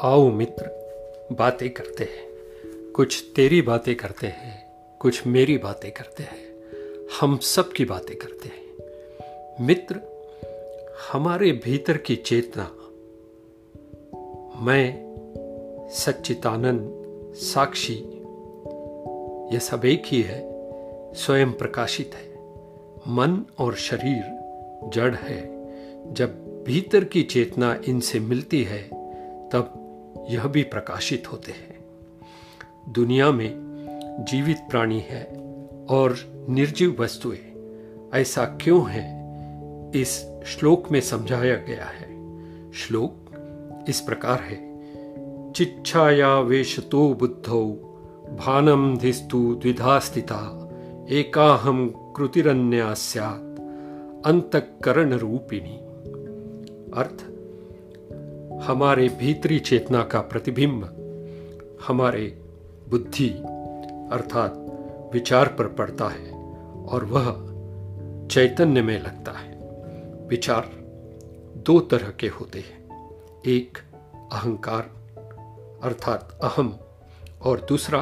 आओ मित्र, बातें करते हैं। कुछ तेरी बातें करते हैं, कुछ मेरी बातें करते हैं। हम सब की बातें करते हैं। मित्र, हमारे भीतर की चेतना। मैं सच्चितानंद साक्षी, यह सब एक ही है, स्वयं प्रकाशित है। मन और शरीर जड़ है। जब भीतर की चेतना इनसे मिलती है, तब यह भी प्रकाशित होते हैं। दुनिया में जीवित प्राणी है और निर्जीव वस्तुएँ, ऐसा क्यों है? इस श्लोक में समझाया गया है। श्लोक इस प्रकार है। चिच्छाया वेशतो बुद्धौ भानम धिस्तु द्विधा स्थिता एकाहम कृतिरन्या स्यात् अंतकरण रूपिणी अर्थ हमारे भीतरी चेतना का प्रतिबिंब, हमारे बुद्धि अर्थात विचार पर पड़ता है और वह चैतन्य में लगता है। विचार दो तरह के होते हैं, एक अहंकार अर्थात अहम और दूसरा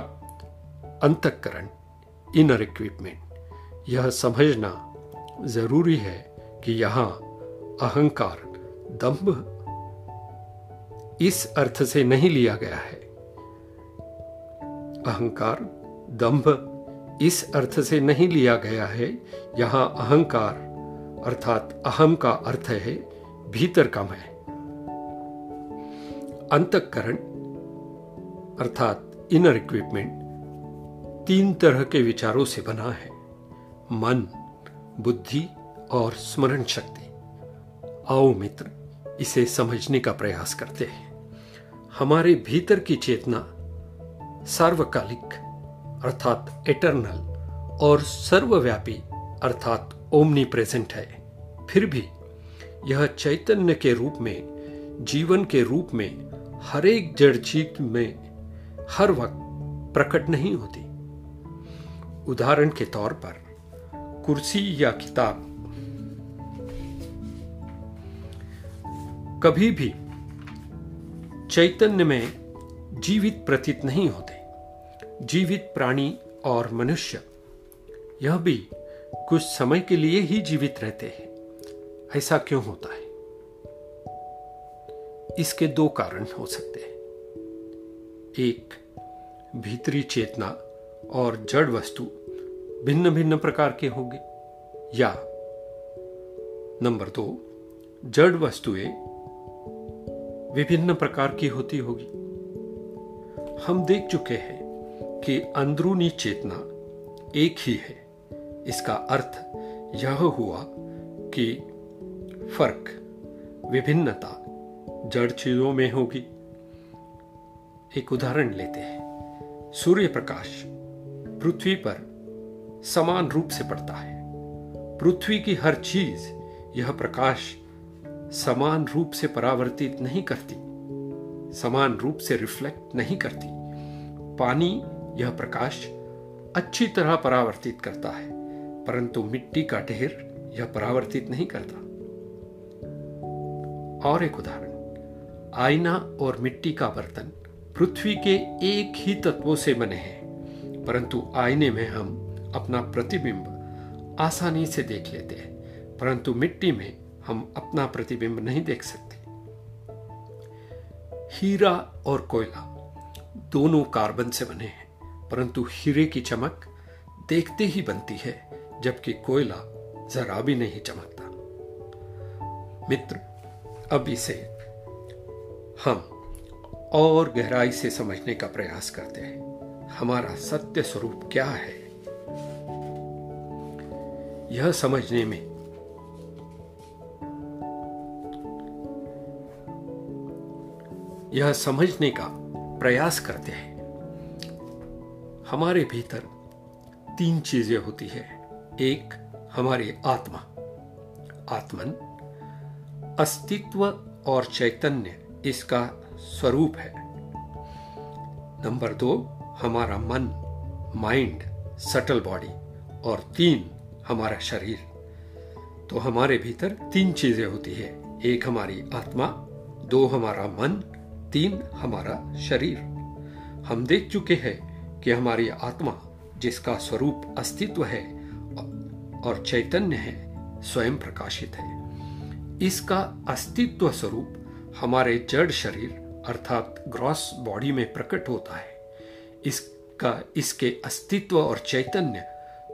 अंतकरण इनर इक्विपमेंट यह समझना ज़रूरी है कि यहाँ अहंकार दंभ इस अर्थ से नहीं लिया गया है। अहंकार दंभ इस अर्थ से नहीं लिया गया है। यहाँ अहंकार अर्थात अहम का अर्थ है, भीतर का मैं अंतकरण अर्थात इनर इक्विपमेंट तीन तरह के विचारों से बना है। मन, बुद्धि और स्मरण शक्ति। आओ मित्र, इसे समझने का प्रयास करते हैं। हमारे भीतर की चेतना सार्वकालिक, अर्थात एटर्नल और सर्वव्यापी, अर्थात ओमनी प्रेजेंट है। फिर भी यह चैतन्य के रूप में, जीवन के रूप में, हर एक जड़ चीज़ में, हर वक्त प्रकट नहीं होती। उदाहरण के तौर पर कुर्सी या किताब। कभी भी चैतन्य में जीवित प्रतीत नहीं होते। जीवित प्राणी और मनुष्य, यह भी कुछ समय के लिए ही जीवित रहते हैं। ऐसा क्यों होता है? इसके दो कारण हो सकते हैं। एक, भीतरी चेतना और जड़ वस्तु भिन्न भिन्न प्रकार के होंगे। या, नंबर दो, जड़ वस्तुएँ विभिन्न प्रकार की होती होगी। हम देख चुके हैं कि अंदरूनी चेतना एक ही है। इसका अर्थ यह हुआ कि फ़र्क, विभिन्नता जड़ चीज़ों में होगी। एक उदाहरण लेते हैं। सूर्य प्रकाश पृथ्वी पर समान रूप से पड़ता है। पृथ्वी की हर चीज़, यह प्रकाश समान रूप से परावर्तित नहीं करती, समान रूप से रिफ्लेक्ट नहीं करती। पानी यह प्रकाश अच्छी तरह परावर्तित करता है, परंतु मिट्टी का ढेर यह परावर्तित नहीं करता। और एक उदाहरण, आईना और मिट्टी का बर्तन पृथ्वी के एक ही तत्वों से बने हैं, परंतु आईने में हम अपना प्रतिबिंब आसानी से देख लेते हैं, परंतु मिट्टी में हम अपना प्रतिबिंब नहीं देख सकते। हीरा और कोयला दोनों कार्बन से बने हैं, परंतु हीरे की चमक देखते ही बनती है, जबकि कोयला जरा भी नहीं चमकता। मित्र, अब इसे हम और गहराई से समझने का प्रयास करते हैं। हमारा सत्य स्वरूप क्या है? यह समझने में यह समझने का प्रयास करते हैं। हमारे भीतर तीन चीज़ें होती है। एक, हमारी आत्मा। आत्मन, अस्तित्व और चैतन्य इसका स्वरूप है। नंबर दो, हमारा मन, माइंड, सटल बॉडी और तीन, हमारा शरीर। तो हमारे भीतर तीन चीज़ें होती है। एक हमारी आत्मा, दो हमारा मन तीन हमारा शरीर। हम देख चुके हैं कि हमारी आत्मा, जिसका स्वरूप अस्तित्व है और चैतन्य है, स्वयं प्रकाशित है। इसका अस्तित्व स्वरूप हमारे जड़ शरीर, अर्थात ग्रॉस बॉडी में प्रकट होता है। इसका, इसके अस्तित्व और चैतन्य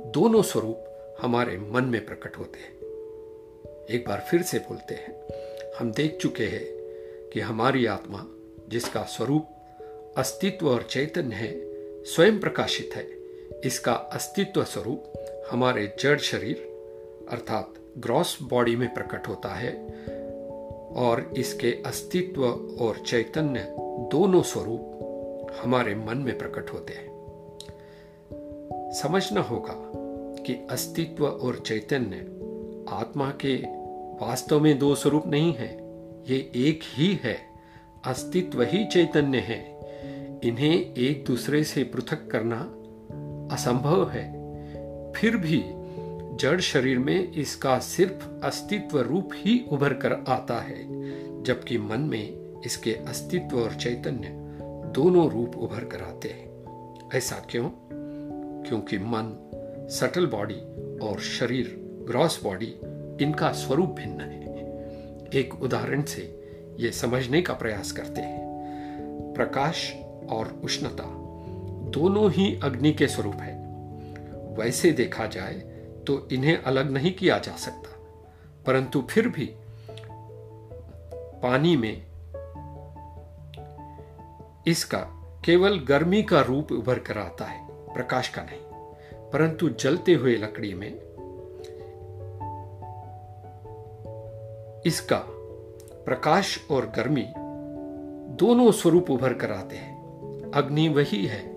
दोनों स्वरूप हमारे मन में प्रकट होते हैं। एक बार फिर से बोलते हैं, हम देख चुके हैं कि हमारी आत्मा जिसका स्वरूप अस्तित्व और चैतन्य है, स्वयं प्रकाशित है। इसका अस्तित्व स्वरूप हमारे जड़ शरीर, अर्थात ग्रॉस बॉडी में प्रकट होता है और इसके अस्तित्व और चैतन्य दोनों स्वरूप हमारे मन में प्रकट होते हैं। समझना होगा कि अस्तित्व और चैतन्य आत्मा के वास्तव में दो स्वरूप नहीं है, ये एक ही है। अस्तित्व ही चैतन्य है। इन्हें एक दूसरे से पृथक करना असंभव है। फिर भी जड़ शरीर में इसका सिर्फ़ अस्तित्व रूप ही उभर कर आता है, जबकि मन में इसके अस्तित्व और चैतन्य दोनों रूप उभर कर आते हैं। ऐसा क्यों? क्योंकि मन सटल बॉडी और शरीर ग्रॉस बॉडी इनका स्वरूप भिन्न है। एक उदाहरण से ये समझने का प्रयास करते हैं। प्रकाश और उष्णता दोनों ही अग्नि के स्वरूप है। वैसे देखा जाए तो इन्हें अलग नहीं किया जा सकता। परंतु फिर भी पानी में इसका केवल गर्मी का रूप उभर कर आता है, प्रकाश का नहीं। परंतु जलते हुए लकड़ी में इसका प्रकाश और गर्मी दोनों स्वरूप उभर कर आते हैं। अग्नि वही है,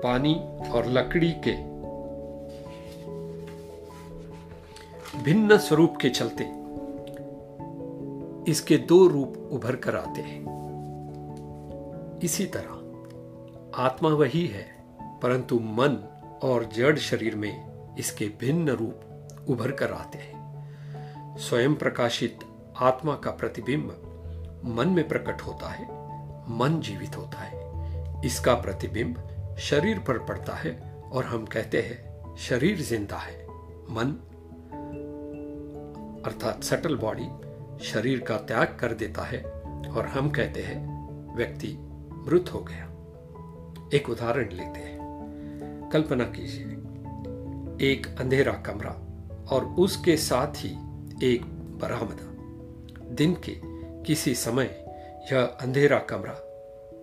पानी और लकड़ी के। भिन्न स्वरूप के चलते इसके दो रूप उभर कर आते हैं। इसी तरह आत्मा वही है, परंतु मन और जड़ शरीर में इसके भिन्न रूप उभर कर आते हैं। स्वयं प्रकाशित आत्मा का प्रतिबिंब मन में प्रकट होता है, मन जीवित होता है। इसका प्रतिबिंब शरीर पर पड़ता है और हम कहते हैं, शरीर ज़िंदा है। मन, अर्थात सटल बॉडी शरीर का त्याग कर देता है और हम कहते हैं, व्यक्ति मृत हो गया। एक उदाहरण लेते हैं। कल्पना कीजिए, एक अंधेरा कमरा और उसके साथ ही एक बरामदा। दिन के किसी समय यह अंधेरा कमरा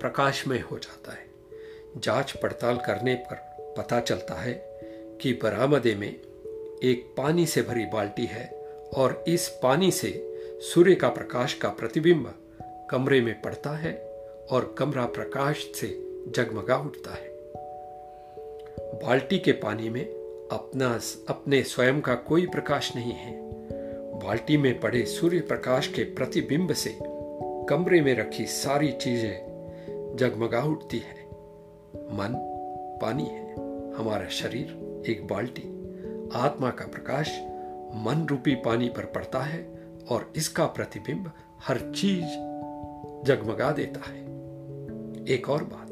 प्रकाशमय हो जाता है। जाँच पड़ताल करने पर पता चलता है कि बरामदे में एक पानी से भरी बाल्टी है और इस पानी से सूर्य का प्रकाश का प्रतिबिंब कमरे में पड़ता है और कमरा प्रकाश से जगमगा उठता है। बाल्टी के पानी में अपना, अपने स्वयं का कोई प्रकाश नहीं है। बाल्टी में पड़े सूर्य प्रकाश के प्रतिबिंब से कमरे में रखी सारी चीज़ें जगमगा उठती है। मन, पानी है। हमारा शरीर एक बाल्टी। आत्मा का प्रकाश मन रूपी पानी पर पड़ता है और इसका प्रतिबिंब हर चीज़ जगमगा देता है। एक और बात,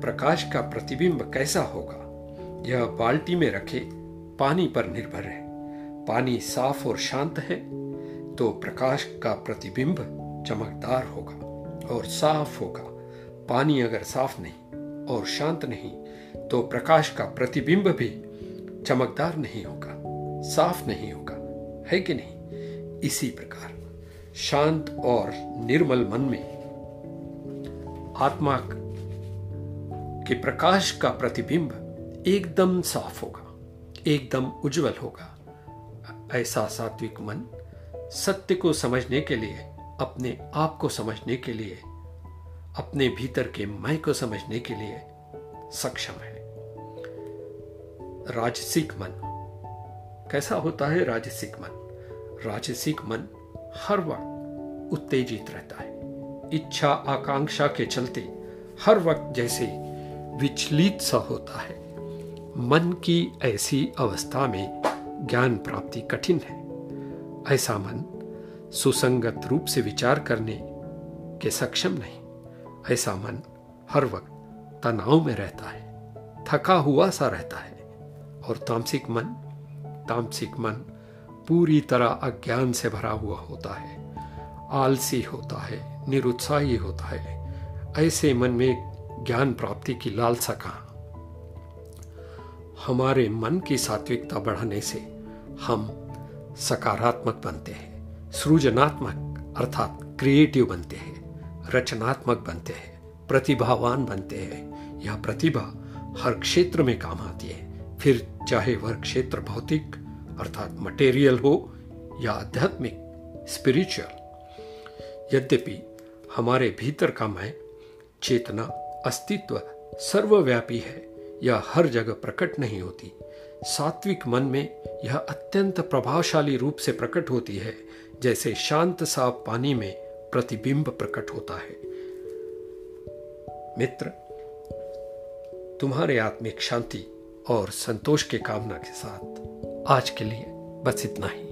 प्रकाश का प्रतिबिंब कैसा होगा? यह बाल्टी में रखे पानी पर निर्भर है। पानी साफ़ और शांत है तो प्रकाश का प्रतिबिंब चमकदार होगा और साफ़ होगा। पानी अगर साफ़ नहीं और शांत नहीं तो प्रकाश का प्रतिबिंब भी चमकदार नहीं होगा, साफ़ नहीं होगा। है कि नहीं? इसी प्रकार शांत और निर्मल मन में आत्मा के प्रकाश का प्रतिबिंब एकदम साफ़ होगा, एकदम उज्जवल होगा। ऐसा सात्विक मन सत्य को समझने के लिए, अपने आप को समझने के लिए, अपने भीतर के मैं को समझने के लिए सक्षम है। राजसिक मन। कैसा होता है राजसिक मन? राजसिक मन हर वक्त उत्तेजित रहता है। इच्छा आकांक्षा के चलते हर वक्त जैसे विचलित सा होता है। मन की ऐसी अवस्था में ज्ञान प्राप्ति कठिन है। ऐसा मन सुसंगत रूप से विचार करने के सक्षम नहीं। ऐसा मन हर वक्त तनाव में रहता है, थका हुआ सा रहता है। और तामसिक मन तामसिक मन पूरी तरह अज्ञान से भरा हुआ होता है। आलसी होता है, निरुत्साही होता है। ऐसे मन में ज्ञान प्राप्ति की लालसा कहा? हमारे मन की सात्विकता बढ़ाने से हम सकारात्मक बनते हैं, सृजनात्मक अर्थात क्रिएटिव बनते हैं, रचनात्मक बनते हैं, प्रतिभावान बनते हैं। यह प्रतिभा हर क्षेत्र में काम आती है। फिर चाहे वह क्षेत्र भौतिक अर्थात मटेरियल हो या आध्यात्मिक स्पिरिचुअल यद्यपि हमारे भीतर का मैं चेतना अस्तित्व सर्वव्यापी है यह हर जगह प्रकट नहीं होती। सात्विक मन में यह अत्यंत प्रभावशाली रूप से प्रकट होती है, जैसे शांत साफ़ पानी में प्रतिबिंब प्रकट होता है। मित्र, तुम्हारे आत्मिक शांति और संतोष के कामना के साथ आज के लिए बस इतना ही।